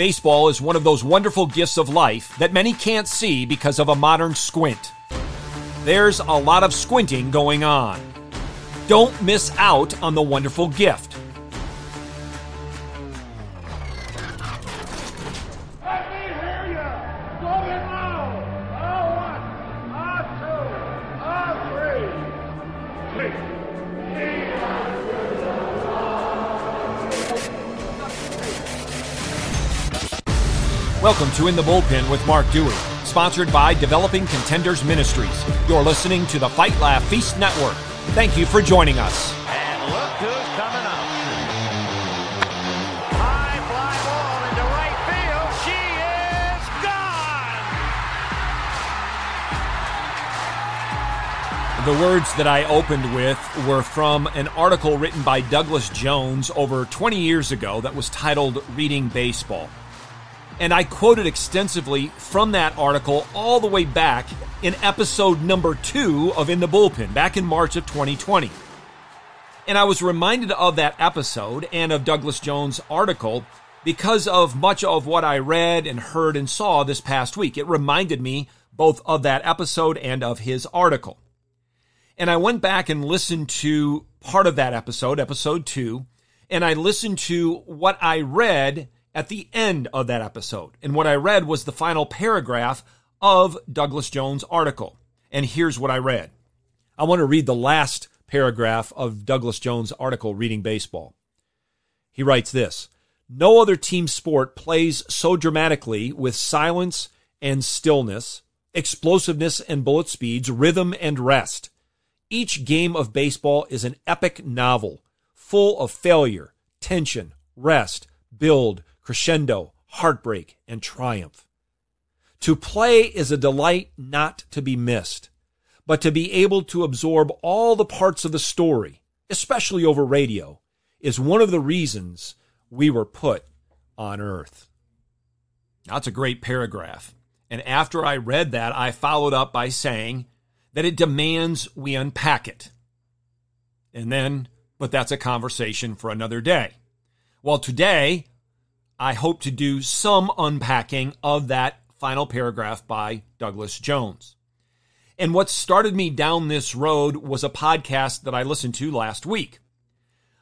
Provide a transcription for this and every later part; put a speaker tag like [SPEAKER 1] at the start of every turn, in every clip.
[SPEAKER 1] Baseball is one of those wonderful gifts of life that many can't see because of a modern squint. There's a lot of squinting going on. Don't miss out on the wonderful gift. In the Bullpen with Mark Dewey, sponsored by Developing Contenders Ministries. You're listening to the Fight Laugh Feast Network. Thank you for joining us.
[SPEAKER 2] And look who's coming up. High fly ball into right field. She is gone.
[SPEAKER 1] The words that I opened with were from an article written by Douglas Jones over 20 years ago that was titled Reading Baseball. And I quoted extensively from that article all the way back in episode number two of In the Bullpen, back in March of 2020. And I was reminded of that episode and of Douglas Jones' article because of much of what I read and heard and saw this past week. It reminded me both of that episode and of his article. And I went back and listened to part of that episode, episode two, and I listened to what I read at the end of that episode. And what I read was the final paragraph of Douglas Jones' article. And here's what I read. I want to read the last paragraph of Douglas Jones' article, Reading Baseball. He writes this No other team sport plays so dramatically with silence and stillness, explosiveness and bullet speeds, rhythm and rest. Each game of baseball is an epic novel, full of failure, tension, rest, build, crescendo, heartbreak, and triumph. To play is a delight not to be missed, but to be able to absorb all the parts of the story, especially over radio, is one of the reasons we were put on earth. That's a great paragraph. And after I read that, I followed up by saying that it demands we unpack it. And then, but that's a conversation for another day. Well, today, I hope to do some unpacking of that final paragraph by Douglas Jones. And what started me down this road was a podcast that I listened to last week.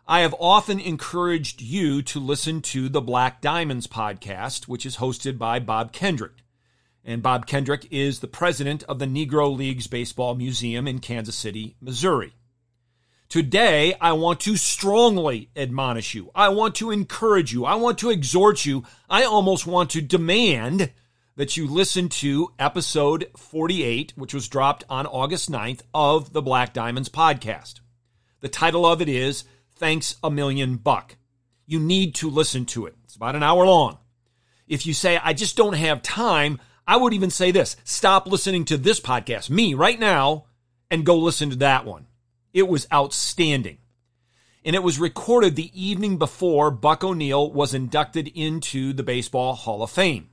[SPEAKER 1] I have often encouraged you to listen to the Black Diamonds podcast, which is hosted by Bob Kendrick. And Bob Kendrick is the president of the Negro Leagues Baseball Museum in Kansas City, Missouri. Today, I want to strongly admonish you. I want to encourage you. I want to exhort you. I almost want to demand that you listen to episode 48, which was dropped on August 9th of the Black Diamonds podcast. The title of it is Thanks a Million Buck. You need to listen to it. It's about an hour long. If you say, I just don't have time, I would even say this stop listening to this podcast, me right now, and go listen to that one. It was outstanding. And it was recorded the evening before Buck O'Neil was inducted into the Baseball Hall of Fame.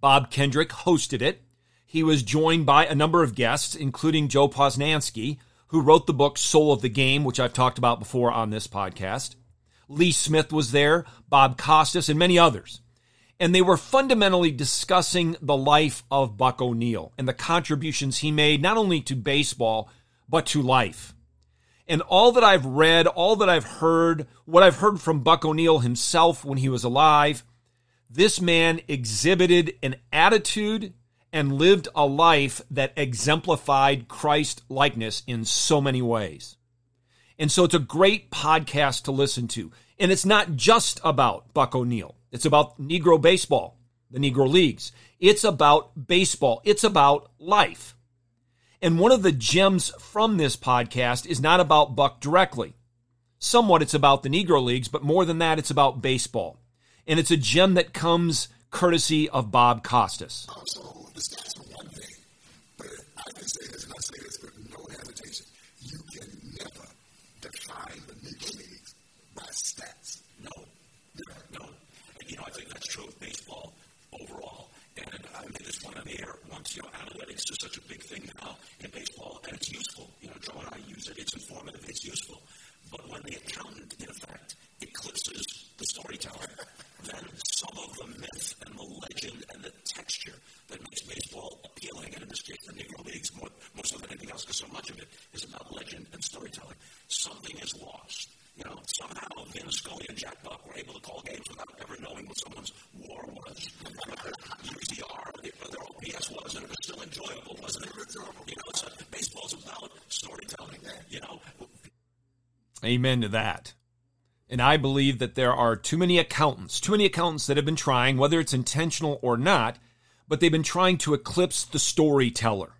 [SPEAKER 1] Bob Kendrick hosted it. He was joined by a number of guests, including Joe Posnanski, who wrote the book Soul of the Game, which I've talked about before on this podcast. Lee Smith was there, Bob Costas, and many others. And they were fundamentally discussing the life of Buck O'Neil and the contributions he made, not only to baseball, but to life. And all that I've read, all that I've heard, what I've heard from Buck O'Neil himself when he was alive, this man exhibited an attitude and lived a life that exemplified Christ likeness in so many ways. And so it's a great podcast to listen to. And it's not just about Buck O'Neil, It's about Negro baseball, the Negro leagues. It's about baseball. It's about life. And one of the gems from this podcast is not about Buck directly. Somewhat it's about the Negro leagues, but more than that, it's about baseball. And it's a gem that comes courtesy of Bob Costas.
[SPEAKER 3] Also, the stats are one thing, but I can say this, and I say this with no hesitation. You can never define the Negro Leagues by stats.
[SPEAKER 4] No, no. And, you know, I think that's true of baseball overall. And I made this one on the air once, you know, analytics is such a big thing now in baseball, and it's useful. You know, Joe and I use it. It's informative. It's useful. But when the accountant, in effect, eclipses the storyteller, then some of the
[SPEAKER 1] Amen to that. And I believe that there are too many accountants, too many accountants that have been trying, whether it's intentional or not, but they've been trying to eclipse the storyteller.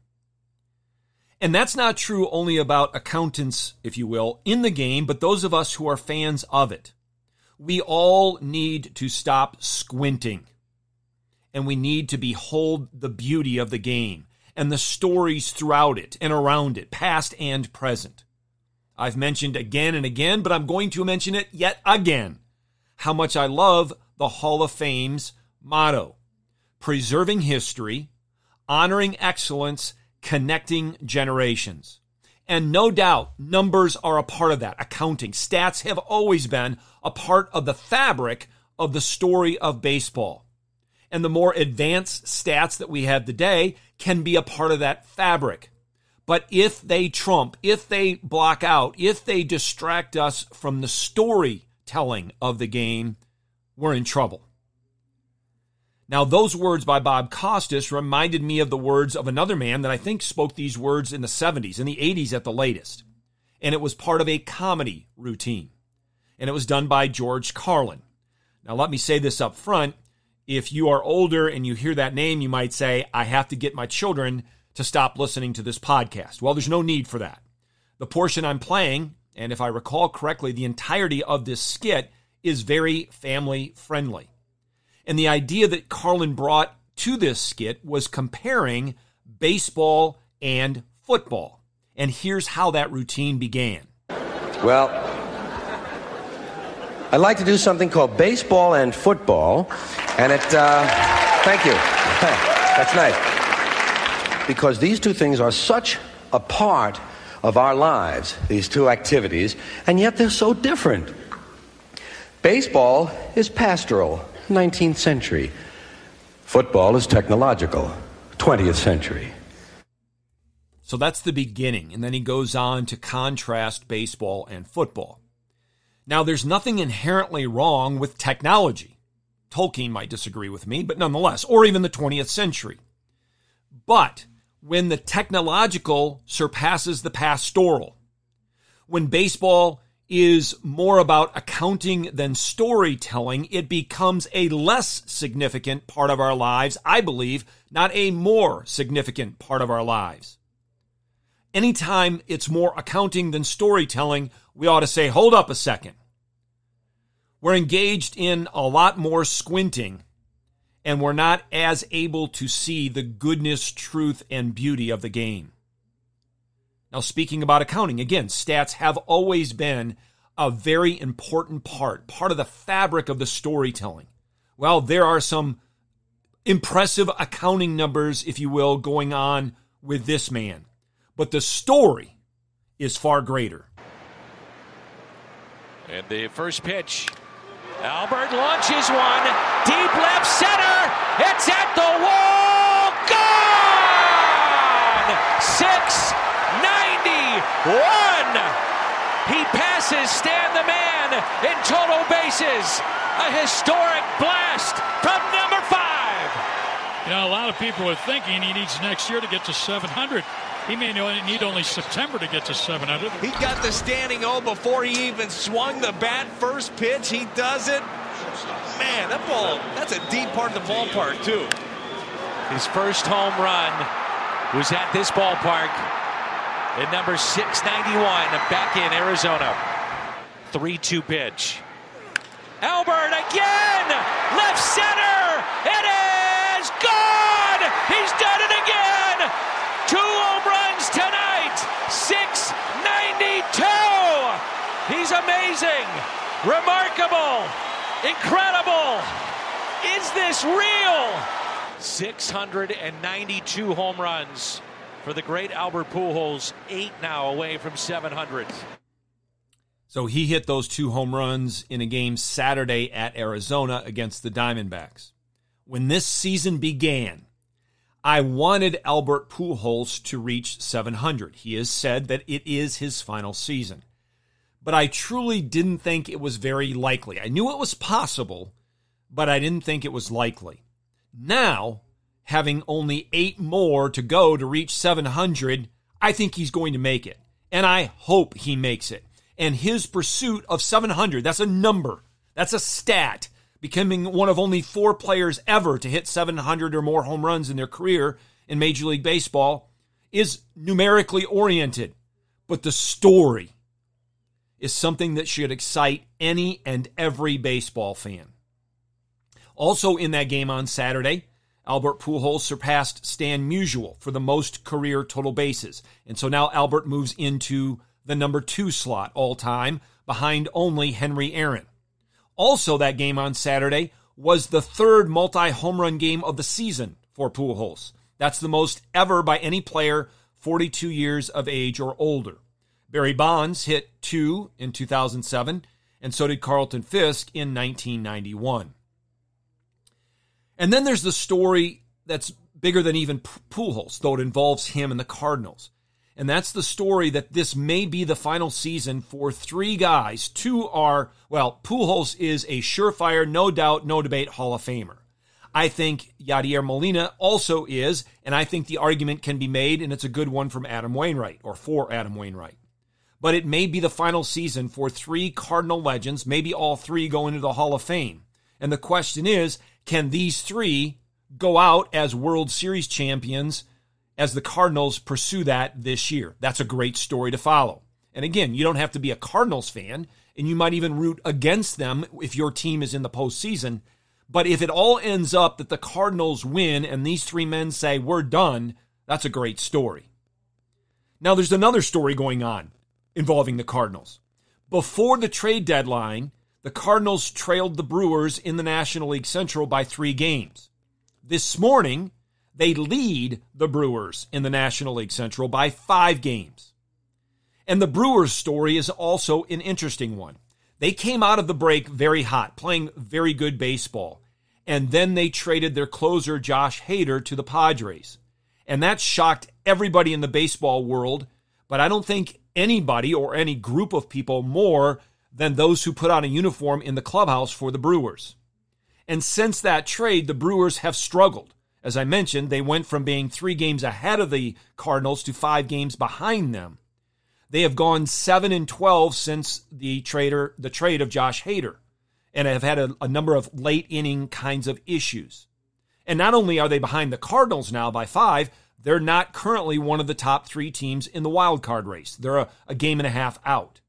[SPEAKER 1] And that's not true only about accountants, if you will, in the game, but those of us who are fans of it. We all need to stop squinting. And we need to behold the beauty of the game and the stories throughout it and around it, past and present. I've mentioned again and again, but I'm going to mention it yet again how much I love the Hall of Fame's motto preserving history, honoring excellence, connecting generations. And no doubt, numbers are a part of that. Accounting, stats have always been a part of the fabric of the story of baseball. And the more advanced stats that we have today can be a part of that fabric. But if they trump, if they block out, if they distract us from the storytelling of the game, we're in trouble. Now, those words by Bob Costas reminded me of the words of another man that I think spoke these words in the 70s, in the 80s at the latest. And it was part of a comedy routine. And it was done by George Carlin. Now, let me say this up front. If you are older and you hear that name, you might say, I have to get my children to stop listening to this podcast. Well, there's no need for that. The portion I'm playing, and if I recall correctly, the entirety of this skit is very family friendly. And the idea that Carlin brought to this skit was comparing baseball and football. And here's how that routine began.
[SPEAKER 5] Well, I'd like to do something called baseball and football. And it, uh, thank you. That's nice. Because these two things are such a part of our lives, these two activities, and yet they're so different. Baseball is pastoral, 19th century. Football is technological, 20th century.
[SPEAKER 1] So that's the beginning. And then he goes on to contrast baseball and football. Now, there's nothing inherently wrong with technology. Tolkien might disagree with me, but nonetheless, or even the 20th century. But when the technological surpasses the pastoral, when baseball is more about accounting than storytelling, it becomes a less significant part of our lives, I believe, not a more significant part of our lives. Anytime it's more accounting than storytelling, we ought to say, hold up a second. We're engaged in a lot more squinting, and we're not as able to see the goodness, truth, and beauty of the game. Now, speaking about accounting, again, stats have always been a very important part, part of the fabric of the storytelling. Well, there are some impressive accounting numbers, if you will, going on with this man. But the story is far greater.
[SPEAKER 2] And the first pitch. Albert launches one. Deep left center. It's at the wall. Gone! Six 91. He passes Stan the Man in total bases. A historic blast from.
[SPEAKER 6] You know, a lot of people are thinking he needs next year to get to 700. He may need only September to get to 700.
[SPEAKER 2] He got the standing O before he even swung the bat first pitch. He does it. Man, that ball, that's a deep part of the ballpark, too. His first home run was at this ballpark at number 691 back in Arizona. 3 2 pitch. Albert again! Left center! It is gone! He's done it again! Two home runs tonight! 692! He's amazing! Remarkable! Incredible! Is this real? 692 home runs for the great Albert Pujols, eight now away from 700.
[SPEAKER 1] So he hit those two home runs in a game Saturday at Arizona against the Diamondbacks. When this season began, I wanted Albert Pujols to reach 700. He has said that it is his final season. But I truly didn't think it was very likely. I knew it was possible, but I didn't think it was likely. Now, having only eight more to go to reach 700, I think he's going to make it. And I hope he makes it. and his pursuit of 700. That's a number. That's a stat. Becoming one of only four players ever to hit 700 or more home runs in their career in Major League Baseball is numerically oriented. But the story is something that should excite any and every baseball fan. Also in that game on Saturday, Albert Pujols surpassed Stan Musial for the most career total bases. And so now Albert moves into the number two slot all time behind only Henry Aaron. Also that game on Saturday was the third multi home run game of the season for Pujols. That's the most ever by any player 42 years of age or older. Barry Bonds hit two in 2007, and so did Carlton Fisk in 1991. And then there's the story that's bigger than even Pujols, though it involves him and the Cardinals. And that's the story that this may be the final season for three guys. Two are, well, Pujols is a surefire, no doubt, no debate Hall of Famer. I think Yadier Molina also is, and I think the argument can be made, and it's a good one from Adam Wainwright, or for Adam Wainwright. But it may be the final season for three Cardinal legends, maybe all three go into the Hall of Fame. And the question is, can these three go out as World Series champions as the Cardinals pursue that this year? That's a great story to follow. And again, you don't have to be a Cardinals fan, and you might even root against them if your team is in the postseason. But if it all ends up that the Cardinals win and these three men say, we're done, that's a great story. Now, there's another story going on involving the Cardinals. Before the trade deadline, the Cardinals trailed the Brewers in the National League Central by three games. This morning, they lead the Brewers in the National League Central by five games. And the Brewers story is also an interesting one. They came out of the break very hot, playing very good baseball. And then they traded their closer, Josh Hader, to the Padres. And that shocked everybody in the baseball world. But I don't think anybody or any group of people more than those who put on a uniform in the clubhouse for the Brewers. And since that trade, the Brewers have struggled. As I mentioned, they went from being three games ahead of the Cardinals to five games behind them. They have gone seven and twelve since the trader the trade of Josh Hader, and have had a, a number of late inning kinds of issues. And not only are they behind the Cardinals now by five, they're not currently one of the top three teams in the wild card race. They're a, a game and a half out.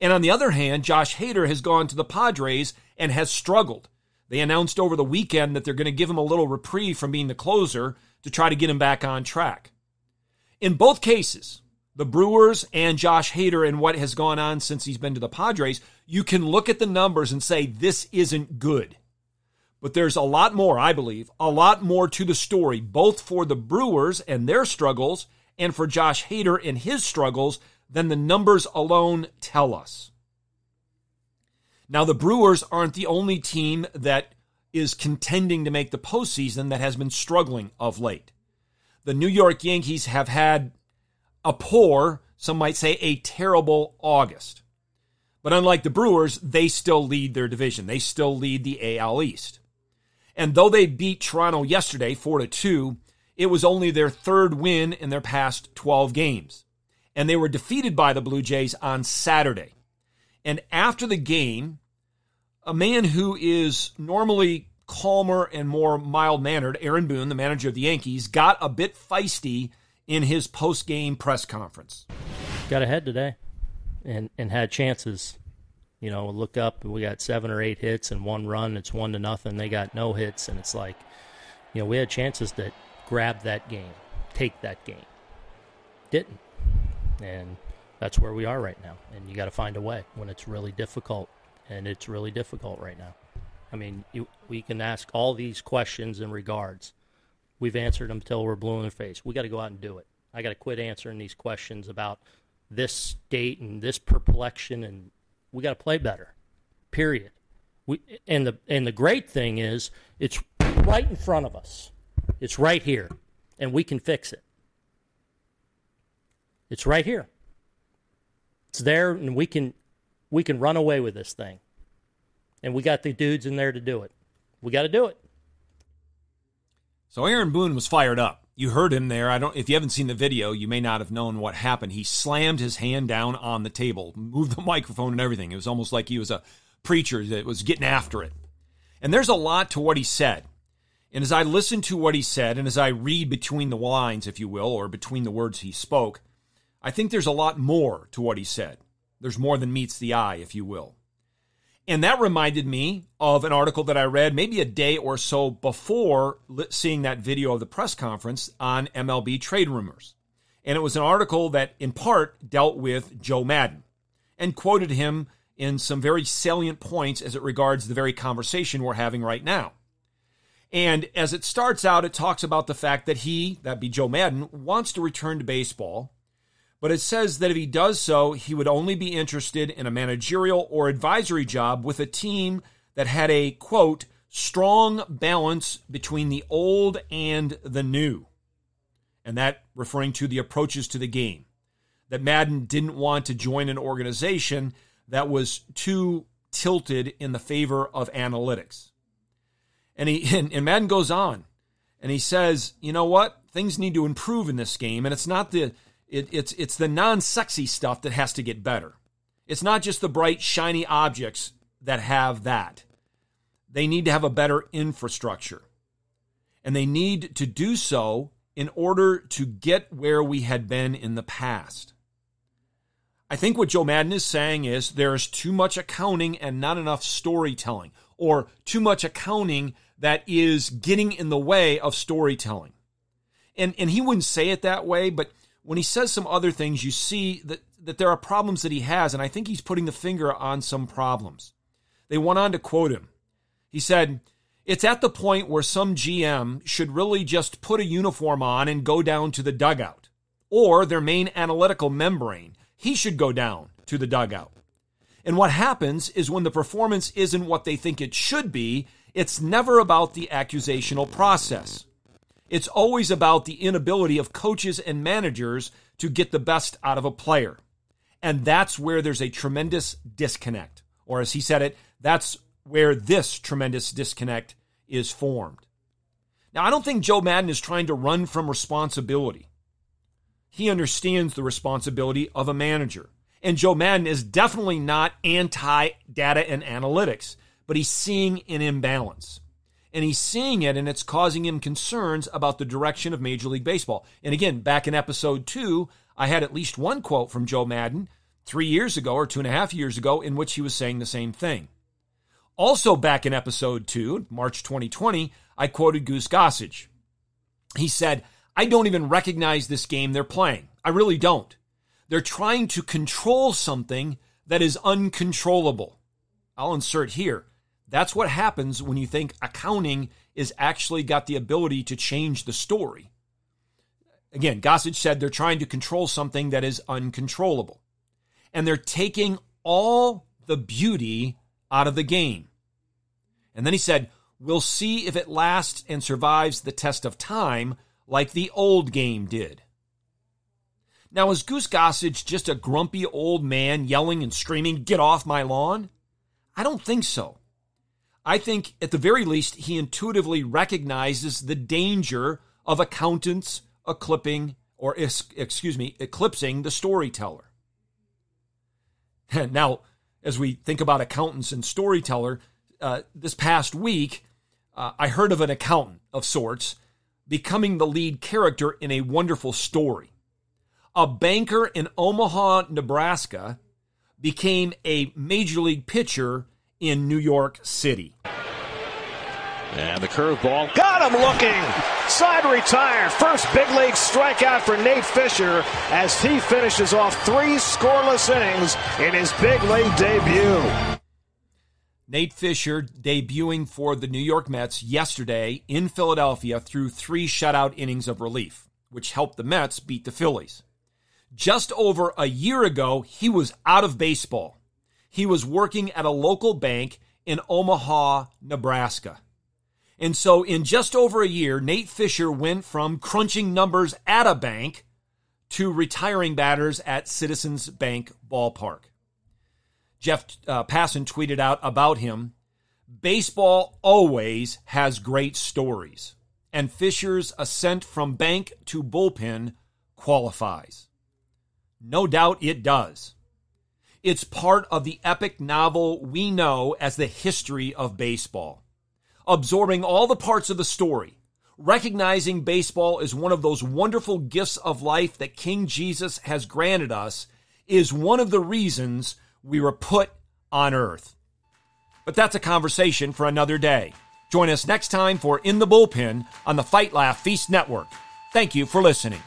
[SPEAKER 1] And on the other hand, Josh Hader has gone to the Padres and has struggled. They announced over the weekend that they're going to give him a little reprieve from being the closer to try to get him back on track. In both cases, the Brewers and Josh Hader and what has gone on since he's been to the Padres, you can look at the numbers and say this isn't good. But there's a lot more, I believe, a lot more to the story, both for the Brewers and their struggles and for Josh Hader and his struggles than the numbers alone tell us. Now, the Brewers aren't the only team that is contending to make the postseason that has been struggling of late. The New York Yankees have had a poor, some might say a terrible August. But unlike the Brewers, they still lead their division. They still lead the AL East. And though they beat Toronto yesterday 4 to 2, it was only their third win in their past 12 games and they were defeated by the Blue Jays on Saturday. And after the game, a man who is normally calmer and more mild mannered, Aaron Boone, the manager of the Yankees, got a bit feisty in his post game press conference.
[SPEAKER 7] Got ahead today and, and had chances. You know, look up, we got seven or eight hits and one run. It's one to nothing. They got no hits, and it's like, you know, we had chances to grab that game, take that game. Didn't and that's where we are right now. And you got to find a way when it's really difficult, and it's really difficult right now. I mean, you, we can ask all these questions in regards. We've answered them until we're blue in the face. We got to go out and do it. I got to quit answering these questions about this state and this perplexion, and we got to play better. Period. We and the and the great thing is it's right in front of us. It's right here, and we can fix it. It's right here. It's there, and we can we can run away with this thing. And we got the dudes in there to do it. We got to do it.
[SPEAKER 1] So Aaron Boone was fired up. You heard him there. I don't if you haven't seen the video, you may not have known what happened. He slammed his hand down on the table, moved the microphone and everything. It was almost like he was a preacher that was getting after it. And there's a lot to what he said. And as I listen to what he said, and as I read between the lines, if you will, or between the words he spoke, I think there's a lot more to what he said. There's more than meets the eye, if you will. And that reminded me of an article that I read maybe a day or so before seeing that video of the press conference on MLB trade rumors. And it was an article that, in part, dealt with Joe Maddon and quoted him in some very salient points as it regards the very conversation we're having right now. And as it starts out, it talks about the fact that he, that be Joe Maddon, wants to return to baseball. But it says that if he does so, he would only be interested in a managerial or advisory job with a team that had a, quote, strong balance between the old and the new. And that referring to the approaches to the game. That Maddon didn't want to join an organization that was too tilted in the favor of analytics. And he and, and Maddon goes on and he says, you know what? Things need to improve in this game. And it's not the it, it's it's the non-sexy stuff that has to get better. It's not just the bright, shiny objects that have that. They need to have a better infrastructure. And they need to do so in order to get where we had been in the past. I think what Joe Maddon is saying is there's too much accounting and not enough storytelling, or too much accounting that is getting in the way of storytelling. And, and he wouldn't say it that way, but when he says some other things, you see that, that there are problems that he has, and I think he's putting the finger on some problems. They went on to quote him. He said, It's at the point where some GM should really just put a uniform on and go down to the dugout, or their main analytical membrane. He should go down to the dugout. And what happens is when the performance isn't what they think it should be, it's never about the accusational process. It's always about the inability of coaches and managers to get the best out of a player. And that's where there's a tremendous disconnect. Or as he said it, that's where this tremendous disconnect is formed. Now, I don't think Joe Maddon is trying to run from responsibility. He understands the responsibility of a manager. And Joe Maddon is definitely not anti data and analytics, but he's seeing an imbalance and he's seeing it and it's causing him concerns about the direction of Major League Baseball. And again, back in episode two, I had at least one quote from Joe Maddon three years ago or two and a half years ago in which he was saying the same thing. Also, back in episode two, March 2020, I quoted Goose Gossage. He said, I don't even recognize this game they're playing. I really don't. They're trying to control something that is uncontrollable. I'll insert here that's what happens when you think accounting is actually got the ability to change the story. Again, Gossage said they're trying to control something that is uncontrollable. And they're taking all the beauty out of the game. And then he said, We'll see if it lasts and survives the test of time like the old game did. Now, is Goose Gossage just a grumpy old man yelling and screaming, Get off my lawn? I don't think so. I think at the very least, he intuitively recognizes the danger of accountants eclipsing or excuse me, eclipsing the storyteller. now, as we think about accountants and storyteller, uh, this past week, uh, I heard of an accountant of sorts becoming the lead character in a wonderful story. A banker in Omaha, Nebraska, became a major league pitcher in New York City.
[SPEAKER 2] And the curveball got him looking. Side retire. First big league strikeout for Nate Fisher as he finishes off three scoreless innings in his big league debut.
[SPEAKER 1] Nate Fisher debuting for the New York Mets yesterday in Philadelphia through three shutout innings of relief, which helped the Mets beat the Phillies. Just over a year ago, he was out of baseball he was working at a local bank in Omaha, Nebraska. And so, in just over a year, Nate Fisher went from crunching numbers at a bank to retiring batters at Citizens Bank Ballpark. Jeff uh, Passan tweeted out about him Baseball always has great stories. and Fisher's ascent from bank to bullpen qualifies. No doubt it does. It's part of the epic novel we know as the history of baseball. Absorbing all the parts of the story, recognizing baseball as one of those wonderful gifts of life that King Jesus has granted us is one of the reasons we were put on earth. But that's a conversation for another day. Join us next time for In the Bullpen on the Fight Laugh Feast Network. Thank you for listening.